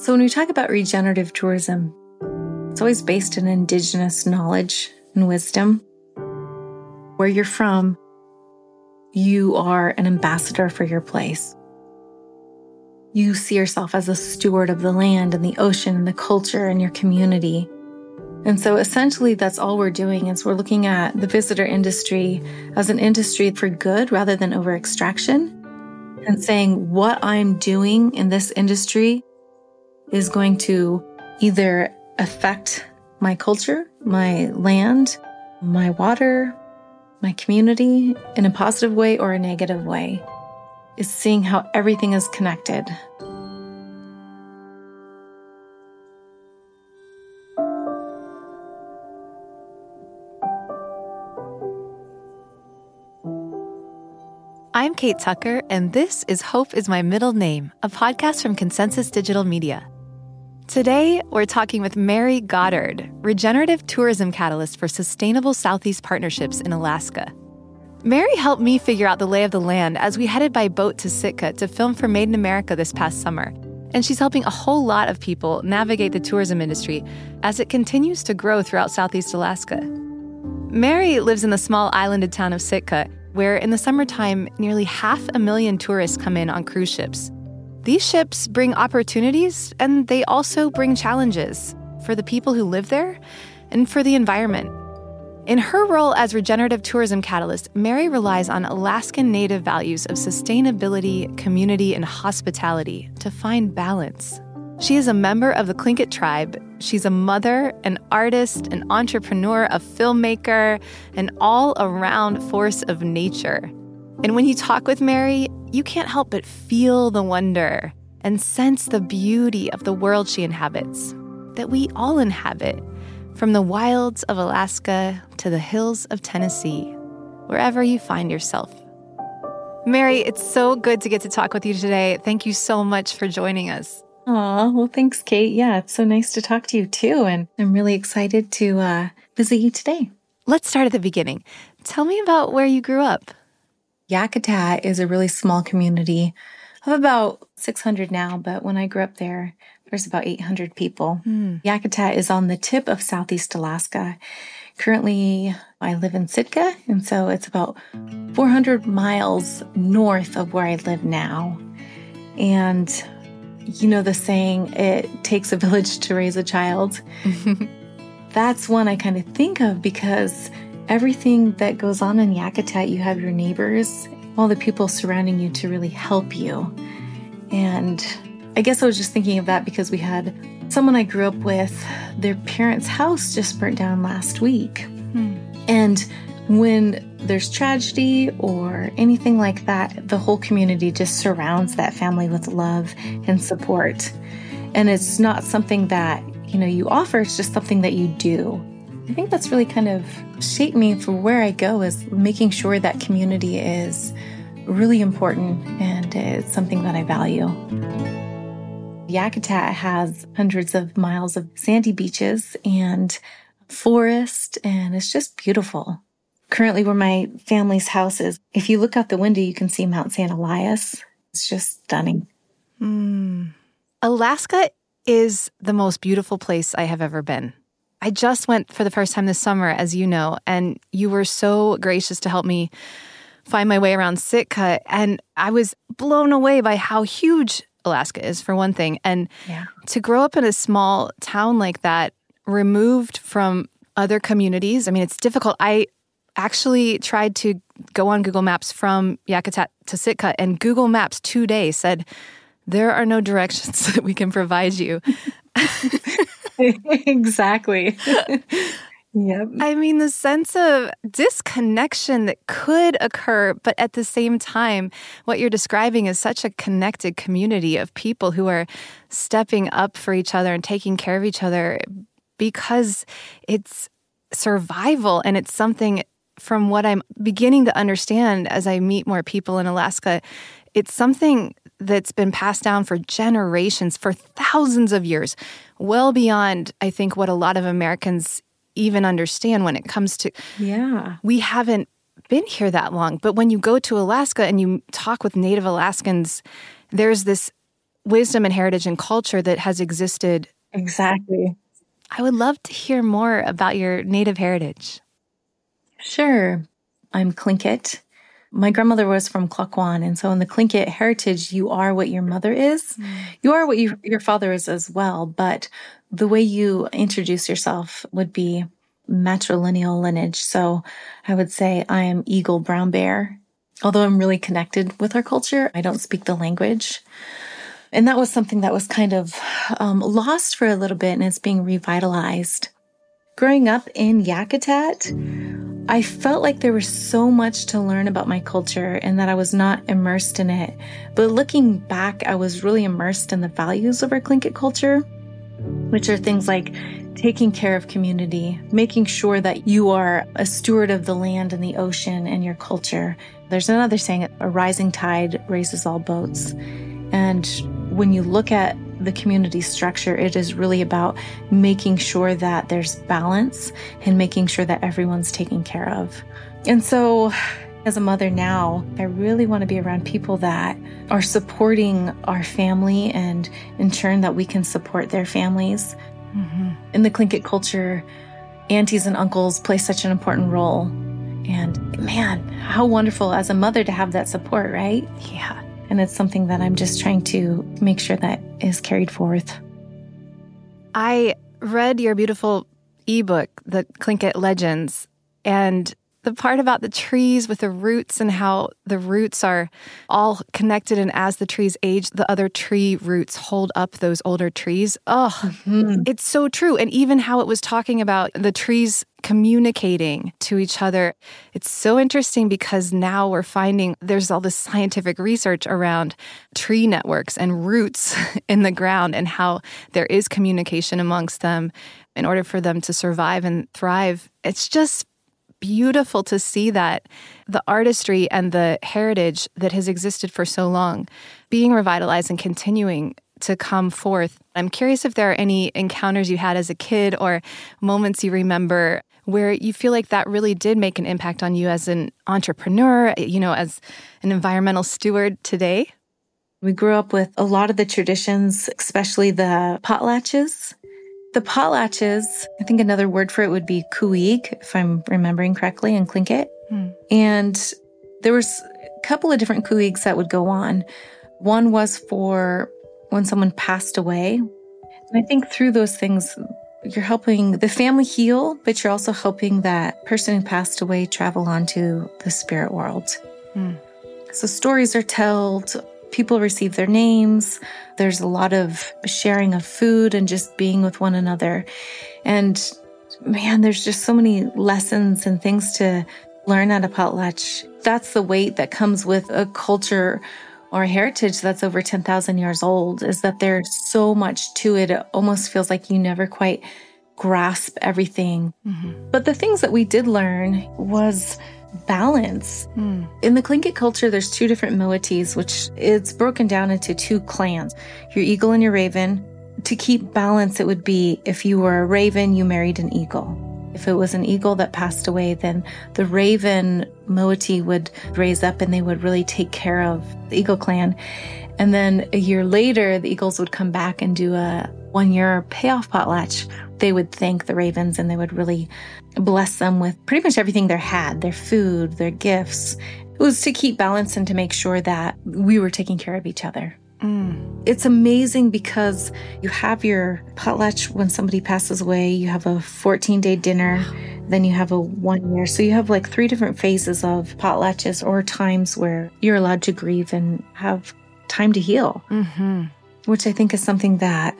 So, when we talk about regenerative tourism, it's always based in indigenous knowledge and wisdom. Where you're from, you are an ambassador for your place. You see yourself as a steward of the land and the ocean and the culture and your community. And so essentially that's all we're doing is we're looking at the visitor industry as an industry for good rather than over extraction and saying what I'm doing in this industry is going to either affect my culture, my land, my water, my community in a positive way or a negative way. Is seeing how everything is connected. I'm Kate Tucker, and this is Hope is My Middle Name, a podcast from Consensus Digital Media. Today, we're talking with Mary Goddard, regenerative tourism catalyst for sustainable Southeast partnerships in Alaska. Mary helped me figure out the lay of the land as we headed by boat to Sitka to film for Made in America this past summer. And she's helping a whole lot of people navigate the tourism industry as it continues to grow throughout Southeast Alaska. Mary lives in the small islanded town of Sitka, where in the summertime, nearly half a million tourists come in on cruise ships. These ships bring opportunities and they also bring challenges for the people who live there and for the environment. In her role as regenerative tourism catalyst, Mary relies on Alaskan native values of sustainability, community, and hospitality to find balance. She is a member of the Tlingit tribe. She's a mother, an artist, an entrepreneur, a filmmaker, an all around force of nature. And when you talk with Mary, you can't help but feel the wonder and sense the beauty of the world she inhabits, that we all inhabit, from the wilds of Alaska to the hills of Tennessee, wherever you find yourself. Mary, it's so good to get to talk with you today. Thank you so much for joining us. Aw, well, thanks, Kate. Yeah, it's so nice to talk to you too. And I'm really excited to uh, visit you today. Let's start at the beginning. Tell me about where you grew up. Yakutat is a really small community of about 600 now, but when I grew up there, there's about 800 people. Mm. Yakutat is on the tip of Southeast Alaska. Currently, I live in Sitka, and so it's about 400 miles north of where I live now. And you know the saying, it takes a village to raise a child. That's one I kind of think of because everything that goes on in Yakutat, you have your neighbors, all the people surrounding you to really help you. And I guess I was just thinking of that because we had someone I grew up with, their parents' house just burnt down last week. Hmm. And when there's tragedy or anything like that, the whole community just surrounds that family with love and support. And it's not something that, you know, you offer, it's just something that you do. I think that's really kind of shaped me for where I go is making sure that community is really important and it's something that I value. Yakutat has hundreds of miles of sandy beaches and forest, and it's just beautiful. Currently, where my family's house is, if you look out the window, you can see Mount St. Elias. It's just stunning. Mm. Alaska is the most beautiful place I have ever been. I just went for the first time this summer, as you know, and you were so gracious to help me find my way around Sitka. And I was blown away by how huge Alaska is, for one thing. And yeah. to grow up in a small town like that, removed from other communities, I mean, it's difficult. I actually tried to go on Google Maps from Yakutat to Sitka, and Google Maps today said, there are no directions that we can provide you. exactly. Yep. I mean, the sense of disconnection that could occur, but at the same time, what you're describing is such a connected community of people who are stepping up for each other and taking care of each other because it's survival and it's something from what I'm beginning to understand as I meet more people in Alaska. It's something that's been passed down for generations, for thousands of years, well beyond, I think, what a lot of Americans even understand when it comes to. Yeah. We haven't been here that long. But when you go to Alaska and you talk with Native Alaskans, there's this wisdom and heritage and culture that has existed. Exactly. I would love to hear more about your native heritage. Sure. I'm Tlingit. My grandmother was from Klukwan. And so in the Tlingit heritage, you are what your mother is. Mm. You are what you, your father is as well. But the way you introduce yourself would be matrilineal lineage. So I would say I am Eagle Brown Bear. Although I'm really connected with our culture, I don't speak the language. And that was something that was kind of um, lost for a little bit and it's being revitalized. Growing up in Yakutat, I felt like there was so much to learn about my culture and that I was not immersed in it. But looking back, I was really immersed in the values of our Tlingit culture, which are things like taking care of community, making sure that you are a steward of the land and the ocean and your culture. There's another saying, a rising tide raises all boats. And when you look at the community structure, it is really about making sure that there's balance and making sure that everyone's taken care of. And so, as a mother now, I really want to be around people that are supporting our family and ensuring that we can support their families. Mm-hmm. In the Tlingit culture, aunties and uncles play such an important role. And man, how wonderful as a mother to have that support, right? Yeah. And it's something that I'm just trying to make sure that is carried forth. I read your beautiful ebook, The Tlingit Legends, and the part about the trees with the roots and how the roots are all connected and as the trees age the other tree roots hold up those older trees. Oh mm-hmm. it's so true. And even how it was talking about the trees communicating to each other. It's so interesting because now we're finding there's all this scientific research around tree networks and roots in the ground and how there is communication amongst them in order for them to survive and thrive. It's just beautiful to see that the artistry and the heritage that has existed for so long being revitalized and continuing to come forth. I'm curious if there are any encounters you had as a kid or moments you remember where you feel like that really did make an impact on you as an entrepreneur, you know, as an environmental steward today. We grew up with a lot of the traditions, especially the potlatches the potlatches, I think another word for it would be kuig, if I'm remembering correctly in Tlingit. Mm. And there was a couple of different kuigs that would go on. One was for when someone passed away. And I think through those things, you're helping the family heal, but you're also helping that person who passed away travel on to the spirit world. Mm. So stories are told, people receive their names. There's a lot of sharing of food and just being with one another. And man, there's just so many lessons and things to learn at a potlatch. That's the weight that comes with a culture or a heritage that's over 10,000 years old is that there's so much to it. It almost feels like you never quite grasp everything. Mm-hmm. But the things that we did learn was balance. Mm. In the Tlingit culture, there's two different moieties, which it's broken down into two clans your eagle and your raven. To keep balance, it would be if you were a raven, you married an eagle. If it was an eagle that passed away, then the raven moiety would raise up and they would really take care of the eagle clan. And then a year later, the eagles would come back and do a one year payoff potlatch. They would thank the ravens and they would really bless them with pretty much everything they had their food, their gifts. It was to keep balance and to make sure that we were taking care of each other. Mm. It's amazing because you have your potlatch when somebody passes away, you have a 14 day dinner, then you have a one year. So you have like three different phases of potlatches or times where you're allowed to grieve and have time to heal, mm-hmm. which I think is something that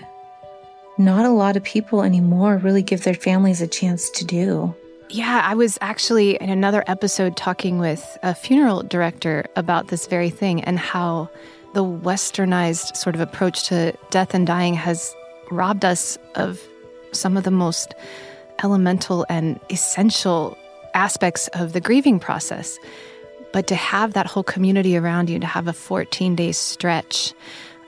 not a lot of people anymore really give their families a chance to do. Yeah, I was actually in another episode talking with a funeral director about this very thing and how the westernized sort of approach to death and dying has robbed us of some of the most elemental and essential aspects of the grieving process. But to have that whole community around you, to have a 14 day stretch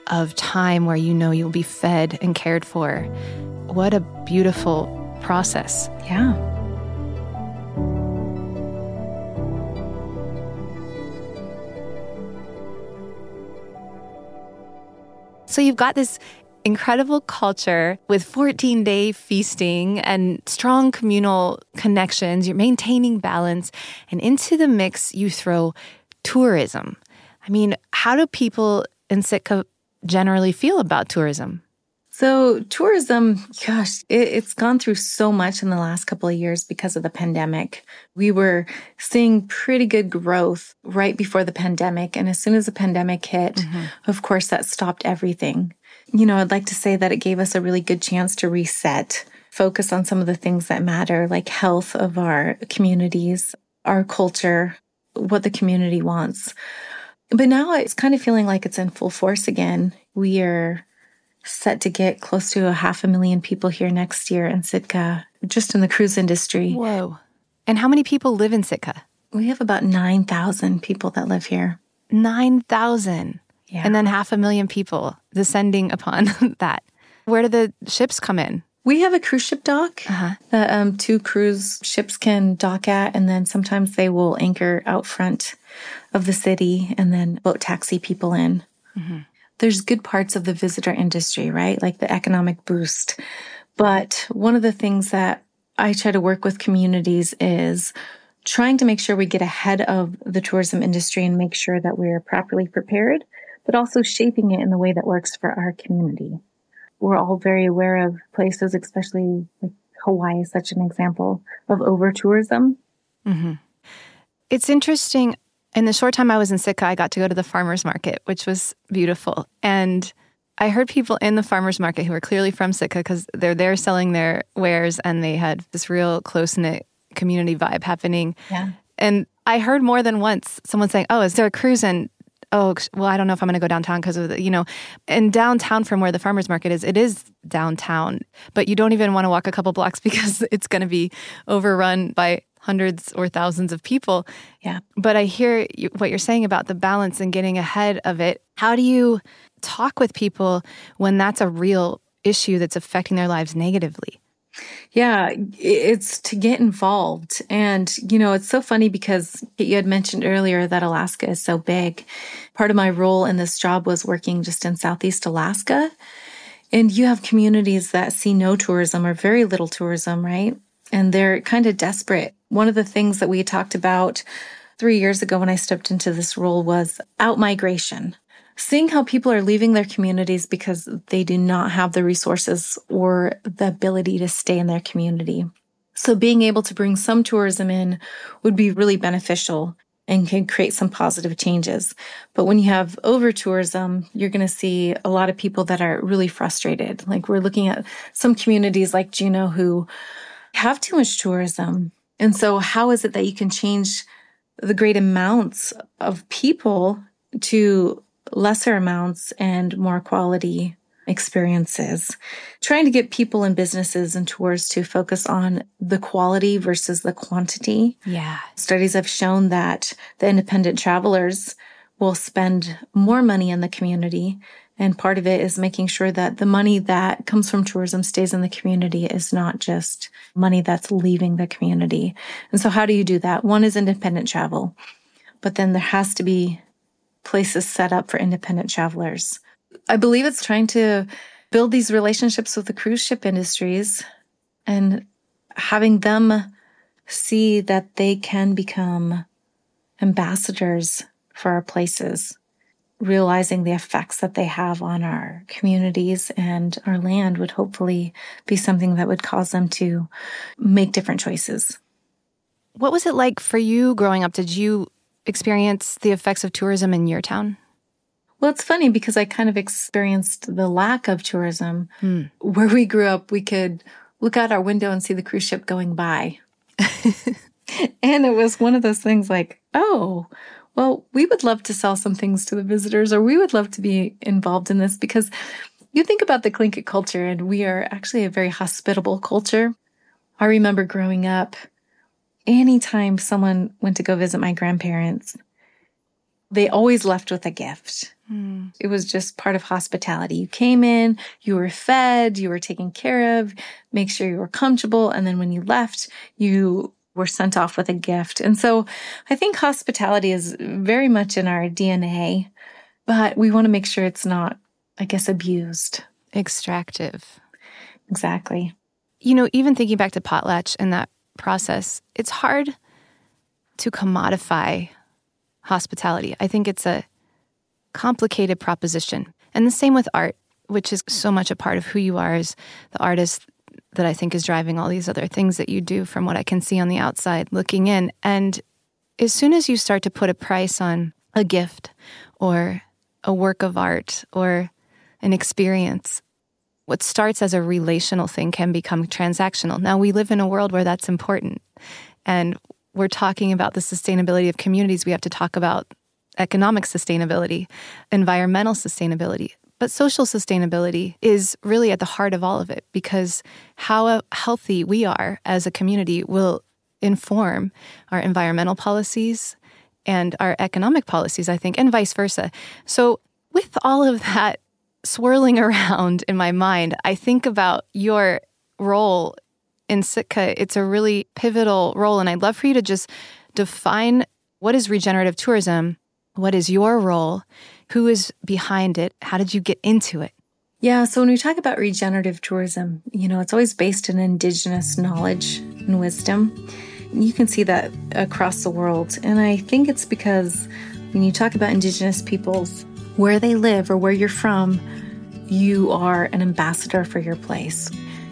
of time where you know you'll be fed and cared for. What a beautiful process. Yeah. So you've got this incredible culture with 14 day feasting and strong communal connections. You're maintaining balance. And into the mix, you throw tourism. I mean, how do people in Sitka generally feel about tourism? So, tourism, gosh, it, has gone through so much in the last couple of years because of the pandemic. We were seeing pretty good growth right before the pandemic. And as soon as the pandemic hit, mm-hmm. of course, that stopped everything. You know, I'd like to say that it gave us a really good chance to reset, focus on some of the things that matter, like health of our communities, our culture, what the community wants. But now it's kind of feeling like it's in full force again. We are set to get close to a half a million people here next year in Sitka, just in the cruise industry. Whoa. And how many people live in Sitka? We have about 9,000 people that live here. 9,000. Yeah. And then half a million people descending upon that. Where do the ships come in? We have a cruise ship dock uh-huh. that um, two cruise ships can dock at, and then sometimes they will anchor out front of the city and then boat taxi people in. Mm-hmm there's good parts of the visitor industry, right? Like the economic boost. But one of the things that I try to work with communities is trying to make sure we get ahead of the tourism industry and make sure that we're properly prepared, but also shaping it in the way that works for our community. We're all very aware of places, especially like Hawaii is such an example of over tourism. Mm-hmm. It's interesting in the short time I was in Sitka, I got to go to the farmers market, which was beautiful. And I heard people in the farmers market who were clearly from Sitka because they're there selling their wares and they had this real close knit community vibe happening. Yeah. And I heard more than once someone saying, Oh, is there a cruise? And oh, well, I don't know if I'm going to go downtown because of the, you know, and downtown from where the farmers market is, it is downtown, but you don't even want to walk a couple blocks because it's going to be overrun by hundreds or thousands of people. Yeah. But I hear you, what you're saying about the balance and getting ahead of it. How do you talk with people when that's a real issue that's affecting their lives negatively? Yeah, it's to get involved. And, you know, it's so funny because you had mentioned earlier that Alaska is so big. Part of my role in this job was working just in Southeast Alaska. And you have communities that see no tourism or very little tourism, right? And they're kind of desperate one of the things that we talked about three years ago when I stepped into this role was out migration. Seeing how people are leaving their communities because they do not have the resources or the ability to stay in their community. So being able to bring some tourism in would be really beneficial and can create some positive changes. But when you have over tourism, you're going to see a lot of people that are really frustrated. Like we're looking at some communities like Juneau who have too much tourism and so, how is it that you can change the great amounts of people to lesser amounts and more quality experiences? Trying to get people and businesses and tours to focus on the quality versus the quantity. Yeah. Studies have shown that the independent travelers will spend more money in the community and part of it is making sure that the money that comes from tourism stays in the community is not just money that's leaving the community. And so how do you do that? One is independent travel, but then there has to be places set up for independent travelers. I believe it's trying to build these relationships with the cruise ship industries and having them see that they can become ambassadors for our places realizing the effects that they have on our communities and our land would hopefully be something that would cause them to make different choices. What was it like for you growing up? Did you experience the effects of tourism in your town? Well, it's funny because I kind of experienced the lack of tourism. Hmm. Where we grew up, we could look out our window and see the cruise ship going by. and it was one of those things like, oh, well, we would love to sell some things to the visitors, or we would love to be involved in this because you think about the Tlingit culture, and we are actually a very hospitable culture. I remember growing up, anytime someone went to go visit my grandparents, they always left with a gift. Mm. It was just part of hospitality. You came in, you were fed, you were taken care of, make sure you were comfortable. And then when you left, you were sent off with a gift. And so I think hospitality is very much in our DNA, but we want to make sure it's not I guess, abused. Extractive. Exactly. You know, even thinking back to potlatch and that process, it's hard to commodify hospitality. I think it's a complicated proposition. And the same with art, which is so much a part of who you are as the artist that I think is driving all these other things that you do from what I can see on the outside looking in. And as soon as you start to put a price on a gift or a work of art or an experience, what starts as a relational thing can become transactional. Now, we live in a world where that's important. And we're talking about the sustainability of communities. We have to talk about economic sustainability, environmental sustainability. But social sustainability is really at the heart of all of it because how healthy we are as a community will inform our environmental policies and our economic policies, I think, and vice versa. So, with all of that swirling around in my mind, I think about your role in Sitka. It's a really pivotal role. And I'd love for you to just define what is regenerative tourism? What is your role? Who is behind it? How did you get into it? Yeah, so when we talk about regenerative tourism, you know, it's always based in indigenous knowledge and wisdom. You can see that across the world. And I think it's because when you talk about indigenous peoples, where they live or where you're from, you are an ambassador for your place.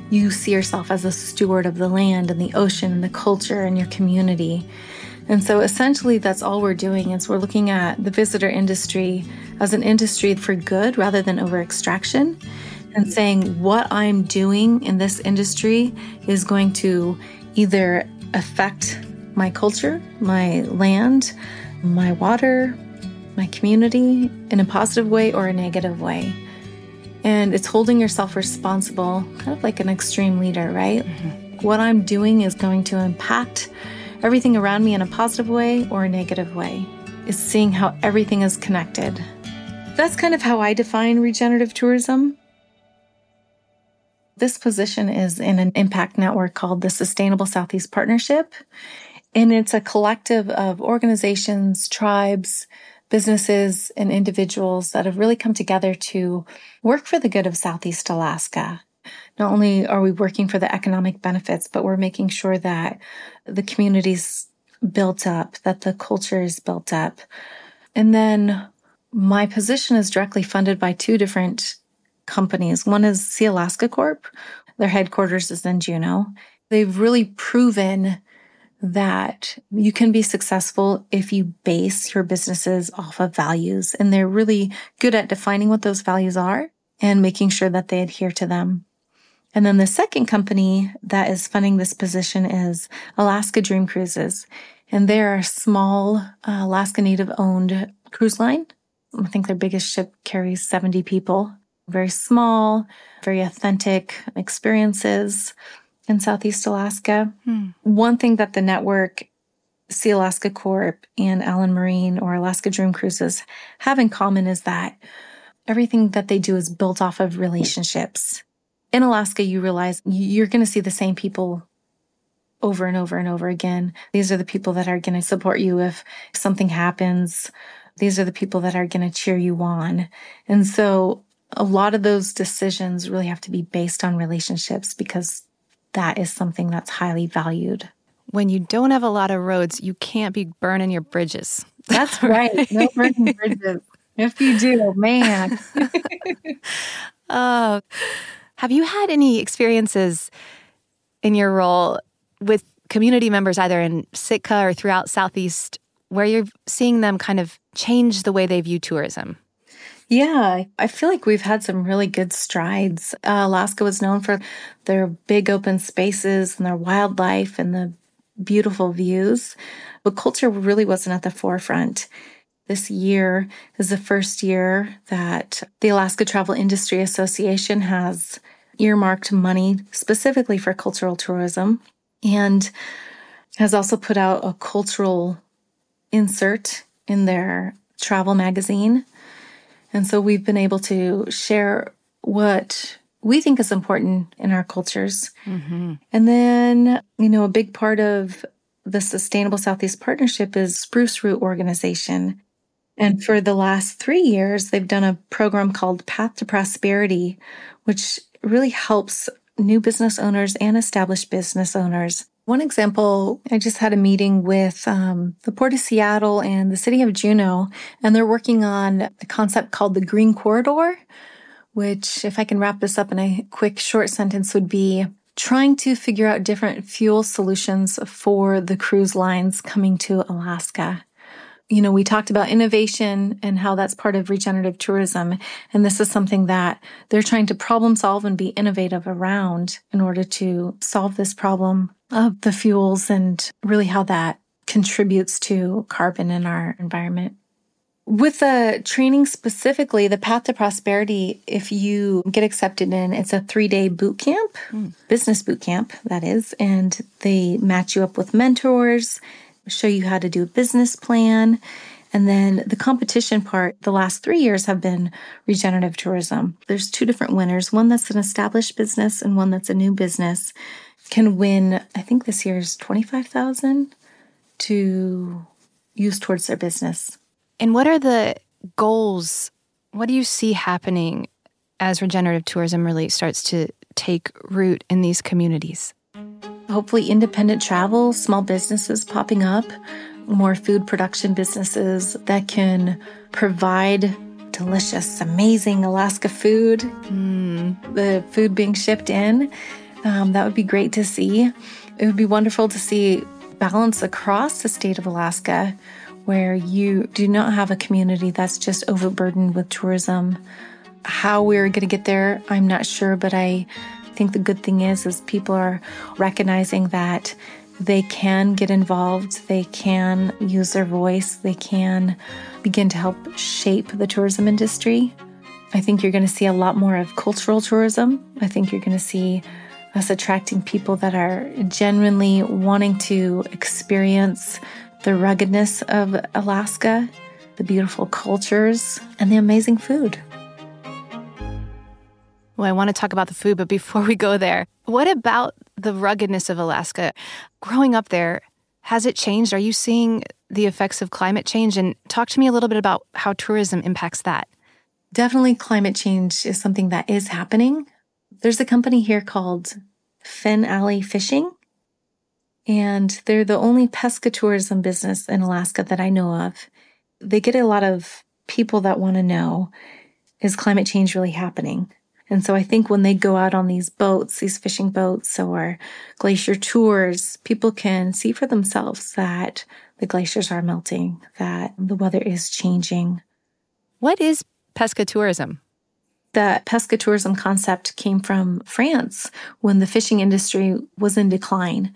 You see yourself as a steward of the land and the ocean and the culture and your community. And so essentially that's all we're doing is we're looking at the visitor industry as an industry for good rather than over extraction and saying what I'm doing in this industry is going to either affect my culture, my land, my water, my community in a positive way or a negative way. And it's holding yourself responsible, kind of like an extreme leader, right? Mm-hmm. What I'm doing is going to impact everything around me in a positive way or a negative way, is seeing how everything is connected. That's kind of how I define regenerative tourism. This position is in an impact network called the Sustainable Southeast Partnership. And it's a collective of organizations, tribes, businesses, and individuals that have really come together to work for the good of Southeast Alaska. Not only are we working for the economic benefits, but we're making sure that the community's built up, that the culture is built up. And then my position is directly funded by two different companies. One is Sealaska Corp. Their headquarters is in Juneau. They've really proven that you can be successful if you base your businesses off of values. And they're really good at defining what those values are and making sure that they adhere to them. And then the second company that is funding this position is Alaska Dream Cruises. And they're a small uh, Alaska Native owned cruise line. I think their biggest ship carries 70 people. Very small, very authentic experiences in Southeast Alaska. Hmm. One thing that the network, Sealaska Corp and Allen Marine or Alaska Dream Cruises have in common is that everything that they do is built off of relationships. In Alaska, you realize you're going to see the same people over and over and over again. These are the people that are going to support you if something happens. These are the people that are going to cheer you on. And so a lot of those decisions really have to be based on relationships because that is something that's highly valued. When you don't have a lot of roads, you can't be burning your bridges. That's right. No burning bridges. If you do, man. oh, have you had any experiences in your role with community members, either in Sitka or throughout Southeast, where you're seeing them kind of change the way they view tourism? Yeah, I feel like we've had some really good strides. Uh, Alaska was known for their big open spaces and their wildlife and the beautiful views, but culture really wasn't at the forefront. This year is the first year that the Alaska Travel Industry Association has earmarked money specifically for cultural tourism and has also put out a cultural insert in their travel magazine and so we've been able to share what we think is important in our cultures. Mm-hmm. And then, you know, a big part of the Sustainable Southeast Partnership is Spruce Root Organization. And for the last three years, they've done a program called Path to Prosperity, which really helps new business owners and established business owners. One example, I just had a meeting with um, the Port of Seattle and the city of Juneau, and they're working on a concept called the Green Corridor, which, if I can wrap this up in a quick short sentence, would be trying to figure out different fuel solutions for the cruise lines coming to Alaska. You know, we talked about innovation and how that's part of regenerative tourism. And this is something that they're trying to problem solve and be innovative around in order to solve this problem of the fuels and really how that contributes to carbon in our environment. With the training specifically, the Path to Prosperity, if you get accepted in, it's a three day boot camp, mm. business boot camp, that is, and they match you up with mentors, show you how to do a business plan. And then the competition part, the last three years have been regenerative tourism. There's two different winners one that's an established business and one that's a new business can win, I think this year is 25,000 to use towards their business. And what are the goals? What do you see happening as regenerative tourism really starts to take root in these communities? Hopefully, independent travel, small businesses popping up, more food production businesses that can provide delicious, amazing Alaska food, mm. the food being shipped in. Um, that would be great to see. It would be wonderful to see balance across the state of Alaska where you do not have a community that's just overburdened with tourism. How we're going to get there, I'm not sure, but I think the good thing is is people are recognizing that they can get involved, they can use their voice, they can begin to help shape the tourism industry. I think you're going to see a lot more of cultural tourism. I think you're going to see us attracting people that are genuinely wanting to experience the ruggedness of Alaska, the beautiful cultures, and the amazing food. Well, I want to talk about the food, but before we go there, what about the ruggedness of Alaska? Growing up there, has it changed? Are you seeing the effects of climate change? And talk to me a little bit about how tourism impacts that. Definitely, climate change is something that is happening. There's a company here called Fen Alley Fishing and they're the only pescatourism business in Alaska that I know of. They get a lot of people that want to know is climate change really happening? And so I think when they go out on these boats, these fishing boats or glacier tours, people can see for themselves that the glaciers are melting, that the weather is changing. What is pescatourism? The pescatourism concept came from France when the fishing industry was in decline.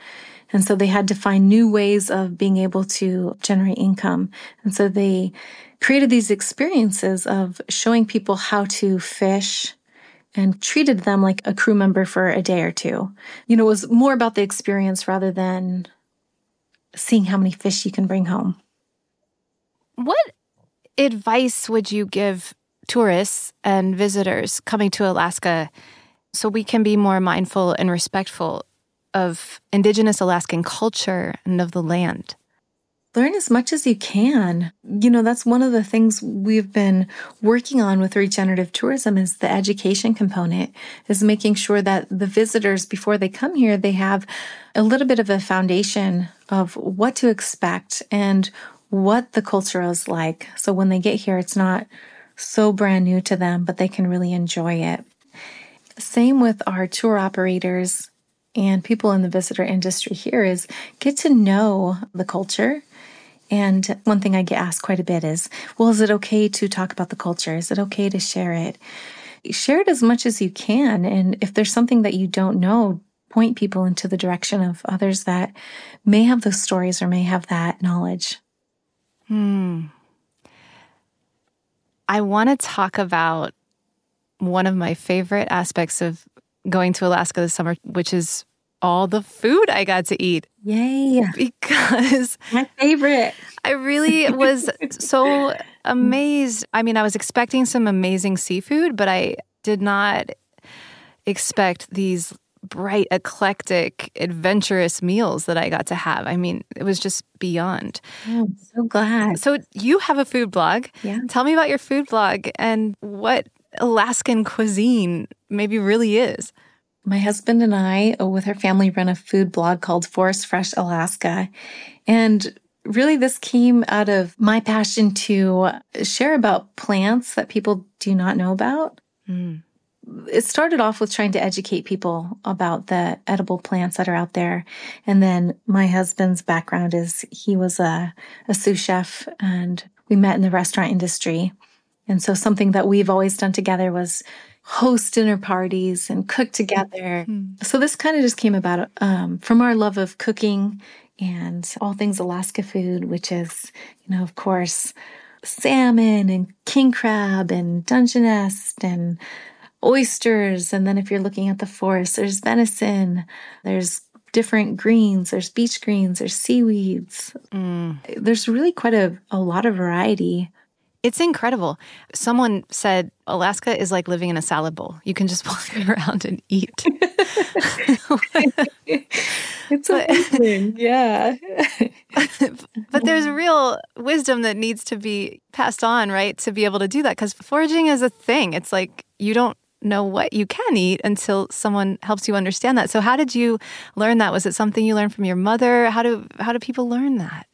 And so they had to find new ways of being able to generate income. And so they created these experiences of showing people how to fish and treated them like a crew member for a day or two. You know, it was more about the experience rather than seeing how many fish you can bring home. What advice would you give tourists and visitors coming to Alaska so we can be more mindful and respectful of Indigenous Alaskan culture and of the land? Learn as much as you can. You know, that's one of the things we've been working on with regenerative tourism is the education component, is making sure that the visitors, before they come here, they have a little bit of a foundation of what to expect and what the culture is like. So when they get here, it's not so brand new to them, but they can really enjoy it. Same with our tour operators and people in the visitor industry here is get to know the culture. And one thing I get asked quite a bit is, well, is it okay to talk about the culture? Is it okay to share it? Share it as much as you can. And if there's something that you don't know, point people into the direction of others that may have those stories or may have that knowledge. Hmm. I want to talk about one of my favorite aspects of going to Alaska this summer, which is all the food I got to eat. Yay. Because my favorite. I really was so amazed. I mean, I was expecting some amazing seafood, but I did not expect these bright, eclectic, adventurous meals that I got to have. I mean, it was just beyond. Oh, I'm so glad. So, you have a food blog. Yeah. Tell me about your food blog and what Alaskan cuisine maybe really is. My husband and I, uh, with our family, run a food blog called Forest Fresh Alaska. And really, this came out of my passion to share about plants that people do not know about. Mm. It started off with trying to educate people about the edible plants that are out there. And then my husband's background is he was a, a sous chef and we met in the restaurant industry. And so something that we've always done together was host dinner parties and cook together. Mm-hmm. So this kind of just came about um, from our love of cooking and all things Alaska food, which is, you know, of course, salmon and king crab and Dungeness and oysters. And then if you're looking at the forest, there's venison, there's different greens, there's beach greens, there's seaweeds. Mm. There's really quite a, a lot of variety. It's incredible. Someone said Alaska is like living in a salad bowl. You can just walk around and eat. it's amazing. yeah. but there's real wisdom that needs to be passed on, right? To be able to do that. Because foraging is a thing. It's like you don't know what you can eat until someone helps you understand that. So how did you learn that? Was it something you learned from your mother? How do how do people learn that?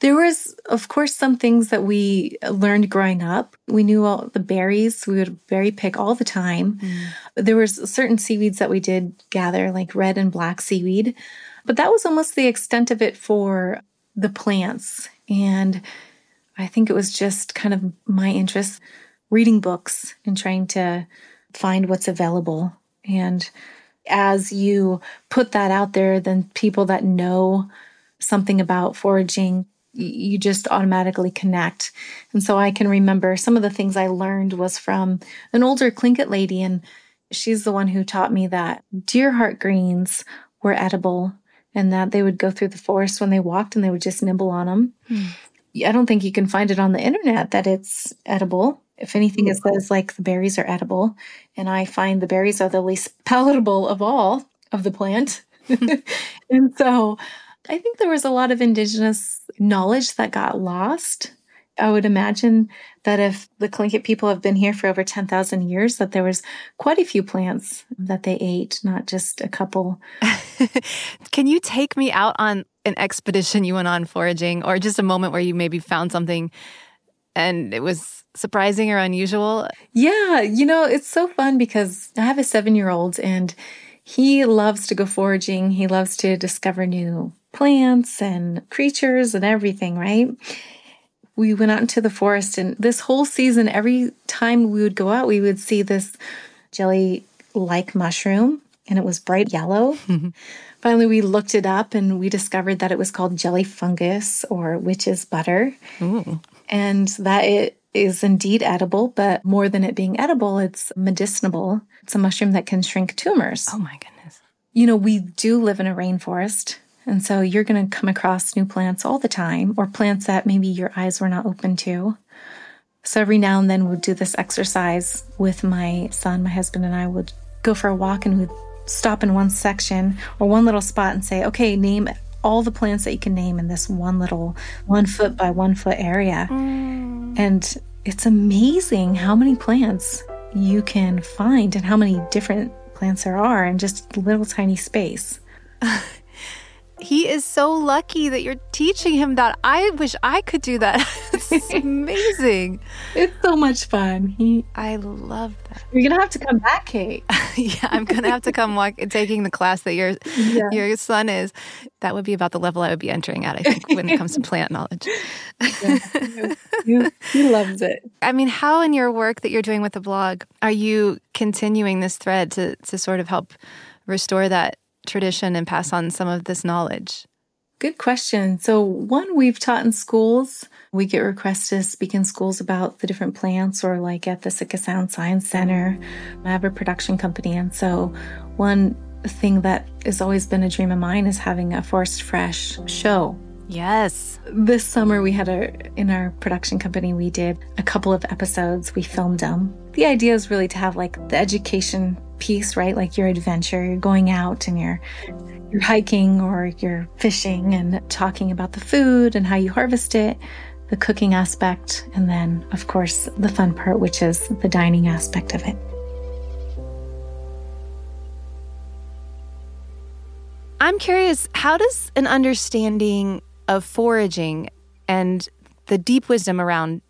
There was, of course, some things that we learned growing up. We knew all the berries. We would berry pick all the time. Mm. There was certain seaweeds that we did gather, like red and black seaweed, but that was almost the extent of it for the plants. And I think it was just kind of my interest reading books and trying to find what's available. And as you put that out there, then people that know something about foraging you just automatically connect. And so I can remember some of the things I learned was from an older Tlingit lady, and she's the one who taught me that deer heart greens were edible and that they would go through the forest when they walked and they would just nibble on them. Hmm. I don't think you can find it on the internet that it's edible. If anything, it says like the berries are edible. And I find the berries are the least palatable of all of the plant. and so I think there was a lot of indigenous knowledge that got lost. I would imagine that if the Tlingit people have been here for over 10,000 years, that there was quite a few plants that they ate, not just a couple. Can you take me out on an expedition you went on foraging or just a moment where you maybe found something and it was surprising or unusual? Yeah, you know, it's so fun because I have a seven year old and he loves to go foraging. He loves to discover new plants and creatures and everything, right? We went out into the forest, and this whole season, every time we would go out, we would see this jelly like mushroom, and it was bright yellow. Finally, we looked it up and we discovered that it was called jelly fungus or witch's butter, Ooh. and that it is indeed edible, but more than it being edible, it's medicinable. It's a mushroom that can shrink tumors. Oh my goodness. You know, we do live in a rainforest. And so you're going to come across new plants all the time, or plants that maybe your eyes were not open to. So every now and then we'd do this exercise with my son. My husband and I would go for a walk and we'd stop in one section or one little spot and say, okay, name all the plants that you can name in this one little one foot by one foot area. Mm. And it's amazing how many plants you can find and how many different plants there are in just a little tiny space. He is so lucky that you're teaching him that. I wish I could do that. it's amazing. It's so much fun. He, I love that. You're gonna have to come back, Kate. yeah, I'm gonna have to come walk taking the class that your yeah. your son is. That would be about the level I would be entering at. I think when it comes to plant knowledge. yeah, he, he loves it. I mean, how in your work that you're doing with the blog are you continuing this thread to to sort of help restore that tradition and pass on some of this knowledge? Good question. So, one we've taught in schools. We get requests to speak in schools about the different plants, or like at the Sitka Sound Science Center. I have a production company. And so, one thing that has always been a dream of mine is having a Forest Fresh show Yes. This summer, we had a, in our production company, we did a couple of episodes. We filmed them. The idea is really to have like the education piece, right? Like your adventure, you're going out and you're, you're hiking or you're fishing and talking about the food and how you harvest it, the cooking aspect, and then, of course, the fun part, which is the dining aspect of it. I'm curious, how does an understanding of foraging and the deep wisdom around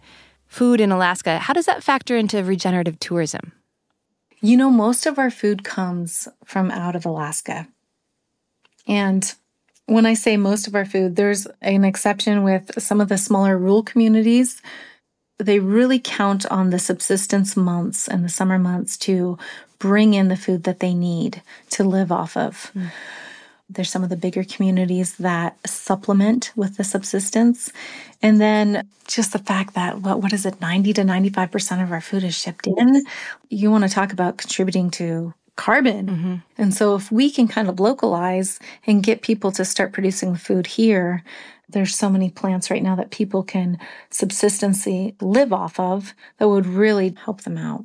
food in Alaska, how does that factor into regenerative tourism? You know, most of our food comes from out of Alaska. And when I say most of our food, there's an exception with some of the smaller rural communities. They really count on the subsistence months and the summer months to bring in the food that they need to live off of. Mm. There's some of the bigger communities that supplement with the subsistence. And then just the fact that what what is it 90 to 95% of our food is shipped in. You want to talk about contributing to carbon. Mm-hmm. And so if we can kind of localize and get people to start producing the food here, there's so many plants right now that people can subsistency live off of that would really help them out.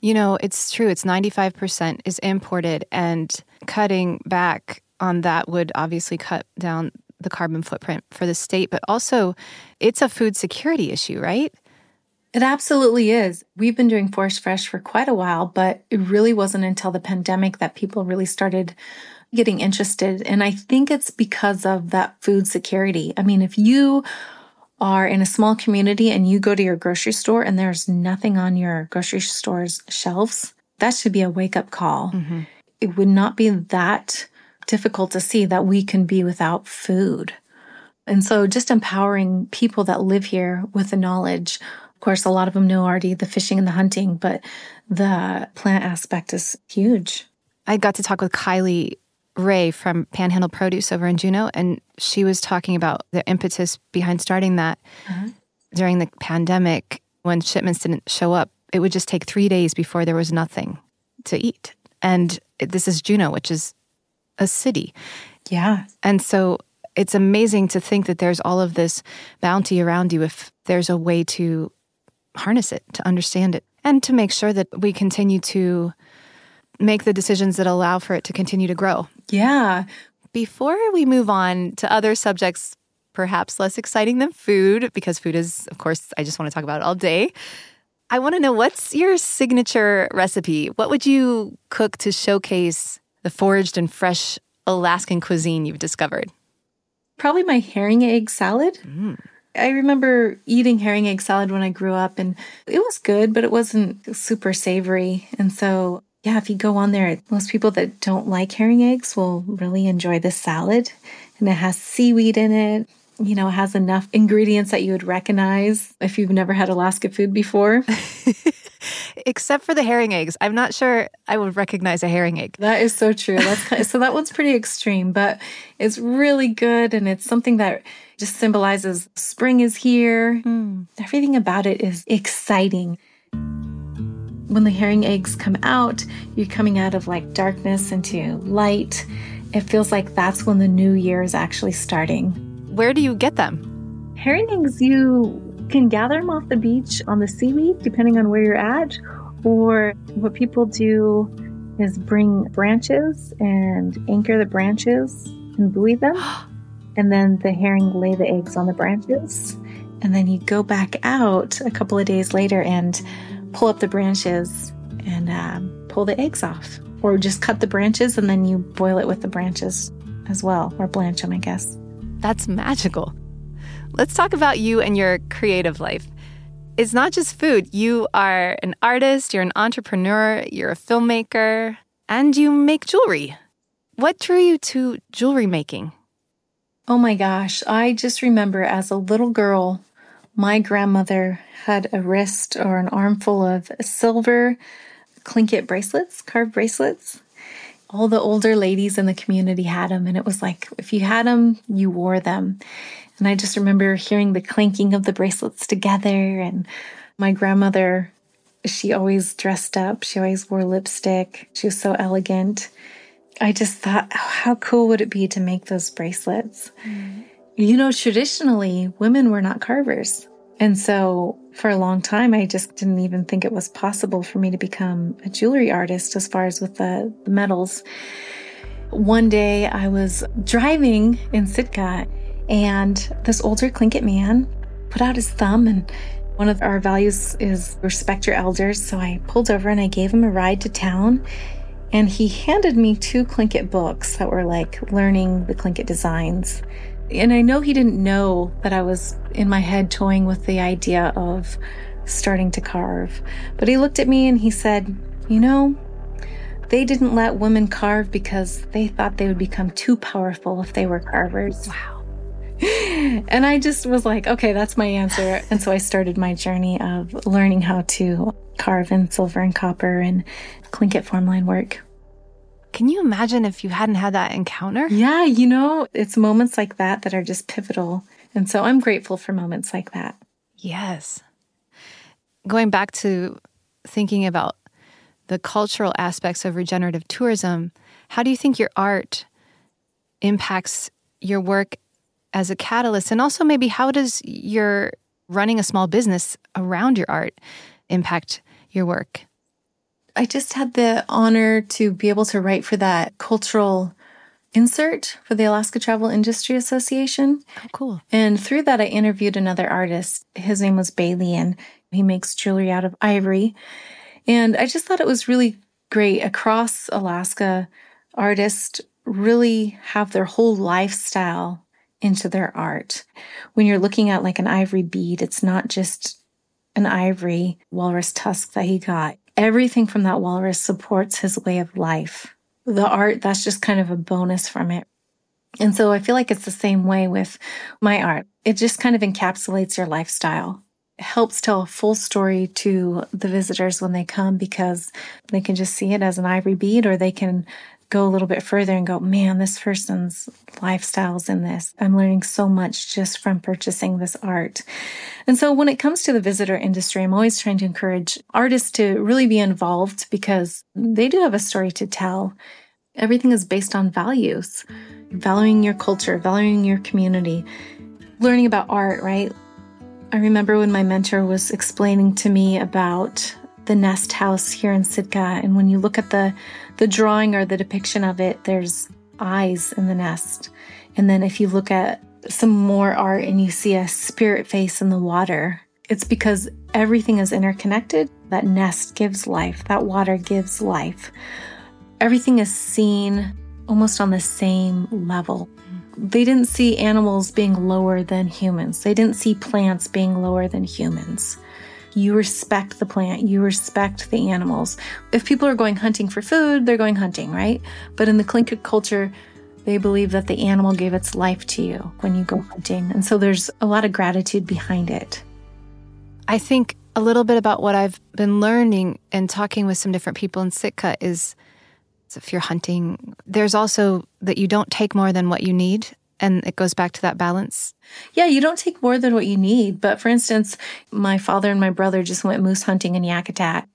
You know, it's true. It's 95% is imported and cutting back on that would obviously cut down the carbon footprint for the state, but also it's a food security issue, right? It absolutely is. We've been doing Forest Fresh for quite a while, but it really wasn't until the pandemic that people really started getting interested. And I think it's because of that food security. I mean, if you are in a small community and you go to your grocery store and there's nothing on your grocery store's shelves, that should be a wake up call. Mm-hmm. It would not be that difficult to see that we can be without food. And so just empowering people that live here with the knowledge. Of course, a lot of them know already the fishing and the hunting, but the plant aspect is huge. I got to talk with Kylie Ray from Panhandle Produce over in Juneau, and she was talking about the impetus behind starting that uh-huh. during the pandemic when shipments didn't show up. It would just take three days before there was nothing to eat. And this is Juneau, which is a city. Yeah. And so it's amazing to think that there's all of this bounty around you if there's a way to harness it, to understand it, and to make sure that we continue to make the decisions that allow for it to continue to grow. Yeah. Before we move on to other subjects, perhaps less exciting than food, because food is, of course, I just want to talk about it all day. I want to know what's your signature recipe? What would you cook to showcase the foraged and fresh Alaskan cuisine you've discovered? Probably my herring egg salad. Mm. I remember eating herring egg salad when I grew up, and it was good, but it wasn't super savory. And so, yeah, if you go on there, most people that don't like herring eggs will really enjoy this salad. And it has seaweed in it. You know, has enough ingredients that you would recognize if you've never had Alaska food before. except for the herring eggs. I'm not sure I would recognize a herring egg. That is so true. That's kind of, so that one's pretty extreme, but it's really good and it's something that just symbolizes spring is here. Mm. Everything about it is exciting. When the herring eggs come out, you're coming out of like darkness into light. It feels like that's when the new year is actually starting. Where do you get them? Herring eggs, you can gather them off the beach on the seaweed, depending on where you're at. Or what people do is bring branches and anchor the branches and buoy them. and then the herring lay the eggs on the branches. And then you go back out a couple of days later and pull up the branches and um, pull the eggs off. Or just cut the branches and then you boil it with the branches as well, or blanch them, I guess. That's magical. Let's talk about you and your creative life. It's not just food. You are an artist, you're an entrepreneur, you're a filmmaker, and you make jewelry. What drew you to jewelry making? Oh my gosh, I just remember as a little girl, my grandmother had a wrist or an armful of silver Tlingit bracelets, carved bracelets. All the older ladies in the community had them, and it was like if you had them, you wore them. And I just remember hearing the clanking of the bracelets together. And my grandmother, she always dressed up, she always wore lipstick. She was so elegant. I just thought, oh, how cool would it be to make those bracelets? Mm. You know, traditionally, women were not carvers. And so for a long time, I just didn't even think it was possible for me to become a jewelry artist as far as with the, the metals. One day I was driving in Sitka and this older Tlingit man put out his thumb and one of our values is respect your elders. So I pulled over and I gave him a ride to town. And he handed me two Tlingit books that were like learning the Tlingit designs. And I know he didn't know that I was in my head toying with the idea of starting to carve. But he looked at me and he said, You know, they didn't let women carve because they thought they would become too powerful if they were carvers. Wow. And I just was like, okay, that's my answer. And so I started my journey of learning how to carve in silver and copper and Tlingit formline work. Can you imagine if you hadn't had that encounter? Yeah, you know, it's moments like that that are just pivotal. And so I'm grateful for moments like that. Yes. Going back to thinking about the cultural aspects of regenerative tourism, how do you think your art impacts your work as a catalyst? And also, maybe how does your running a small business around your art impact your work? I just had the honor to be able to write for that cultural insert for the Alaska Travel Industry Association. Oh, cool. And through that, I interviewed another artist. His name was Bailey, and he makes jewelry out of ivory. And I just thought it was really great across Alaska. Artists really have their whole lifestyle into their art. When you're looking at like an ivory bead, it's not just an ivory walrus tusk that he got. Everything from that walrus supports his way of life. The art, that's just kind of a bonus from it. And so I feel like it's the same way with my art. It just kind of encapsulates your lifestyle. It helps tell a full story to the visitors when they come because they can just see it as an ivory bead or they can go a little bit further and go, man, this person's lifestyle's in this. I'm learning so much just from purchasing this art. And so when it comes to the visitor industry, I'm always trying to encourage artists to really be involved because they do have a story to tell. Everything is based on values, valuing your culture, valuing your community, learning about art, right? I remember when my mentor was explaining to me about the nest house here in Sitka. And when you look at the, the drawing or the depiction of it, there's eyes in the nest. And then if you look at some more art and you see a spirit face in the water, it's because everything is interconnected. That nest gives life, that water gives life. Everything is seen almost on the same level. They didn't see animals being lower than humans. They didn't see plants being lower than humans. You respect the plant, you respect the animals. If people are going hunting for food, they're going hunting, right? But in the Tlingit culture, they believe that the animal gave its life to you when you go hunting. And so there's a lot of gratitude behind it. I think a little bit about what I've been learning and talking with some different people in Sitka is if you're hunting, there's also that you don't take more than what you need. And it goes back to that balance. Yeah, you don't take more than what you need. But for instance, my father and my brother just went moose hunting in Yakutat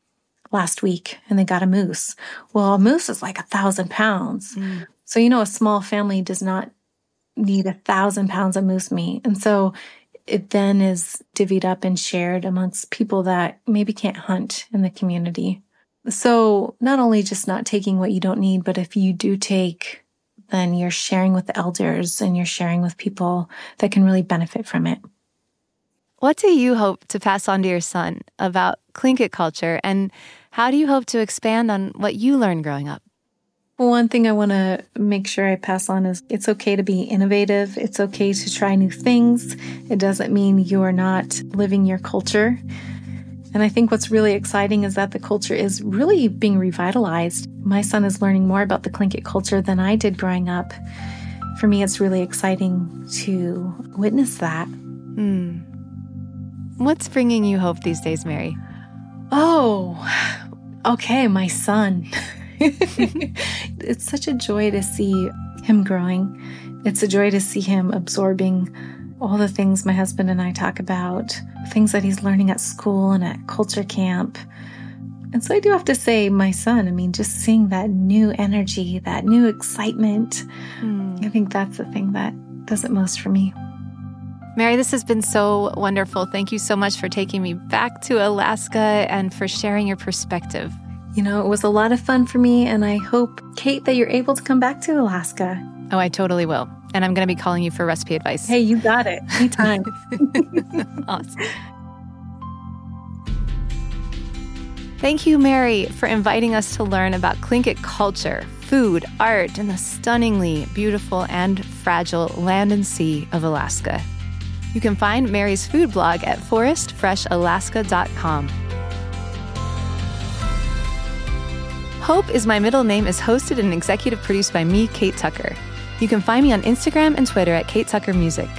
last week and they got a moose. Well, a moose is like a thousand pounds. Mm. So, you know, a small family does not need a thousand pounds of moose meat. And so it then is divvied up and shared amongst people that maybe can't hunt in the community. So, not only just not taking what you don't need, but if you do take then you're sharing with the elders and you're sharing with people that can really benefit from it. What do you hope to pass on to your son about Tlingit culture, and how do you hope to expand on what you learned growing up? Well, one thing I want to make sure I pass on is it's okay to be innovative. It's okay to try new things. It doesn't mean you are not living your culture. And I think what's really exciting is that the culture is really being revitalized. My son is learning more about the Tlingit culture than I did growing up. For me, it's really exciting to witness that. Hmm. What's bringing you hope these days, Mary? Oh, okay, my son. it's such a joy to see him growing. It's a joy to see him absorbing all the things my husband and I talk about, things that he's learning at school and at culture camp. And so I do have to say, my son, I mean, just seeing that new energy, that new excitement, mm. I think that's the thing that does it most for me. Mary, this has been so wonderful. Thank you so much for taking me back to Alaska and for sharing your perspective. You know, it was a lot of fun for me, and I hope, Kate, that you're able to come back to Alaska. Oh, I totally will. And I'm going to be calling you for recipe advice. Hey, you got it. Anytime. awesome. Thank you, Mary, for inviting us to learn about Tlingit culture, food, art, and the stunningly beautiful and fragile land and sea of Alaska. You can find Mary's food blog at forestfreshalaska.com. Hope is My Middle Name is hosted and executive produced by me, Kate Tucker. You can find me on Instagram and Twitter at Kate Tucker Music.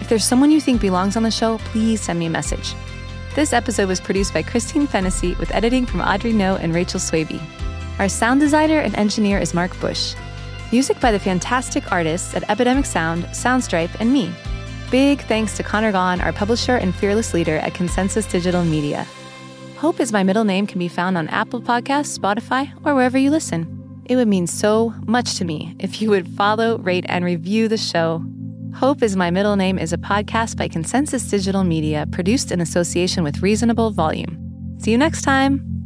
If there's someone you think belongs on the show, please send me a message. This episode was produced by Christine Fennessy with editing from Audrey No and Rachel Swaby. Our sound designer and engineer is Mark Bush. Music by the fantastic artists at Epidemic Sound, Soundstripe, and me. Big thanks to Connor Gaughan, our publisher and fearless leader at Consensus Digital Media. Hope is my middle name can be found on Apple Podcasts, Spotify, or wherever you listen. It would mean so much to me if you would follow, rate, and review the show. Hope is My Middle Name is a podcast by Consensus Digital Media produced in association with Reasonable Volume. See you next time.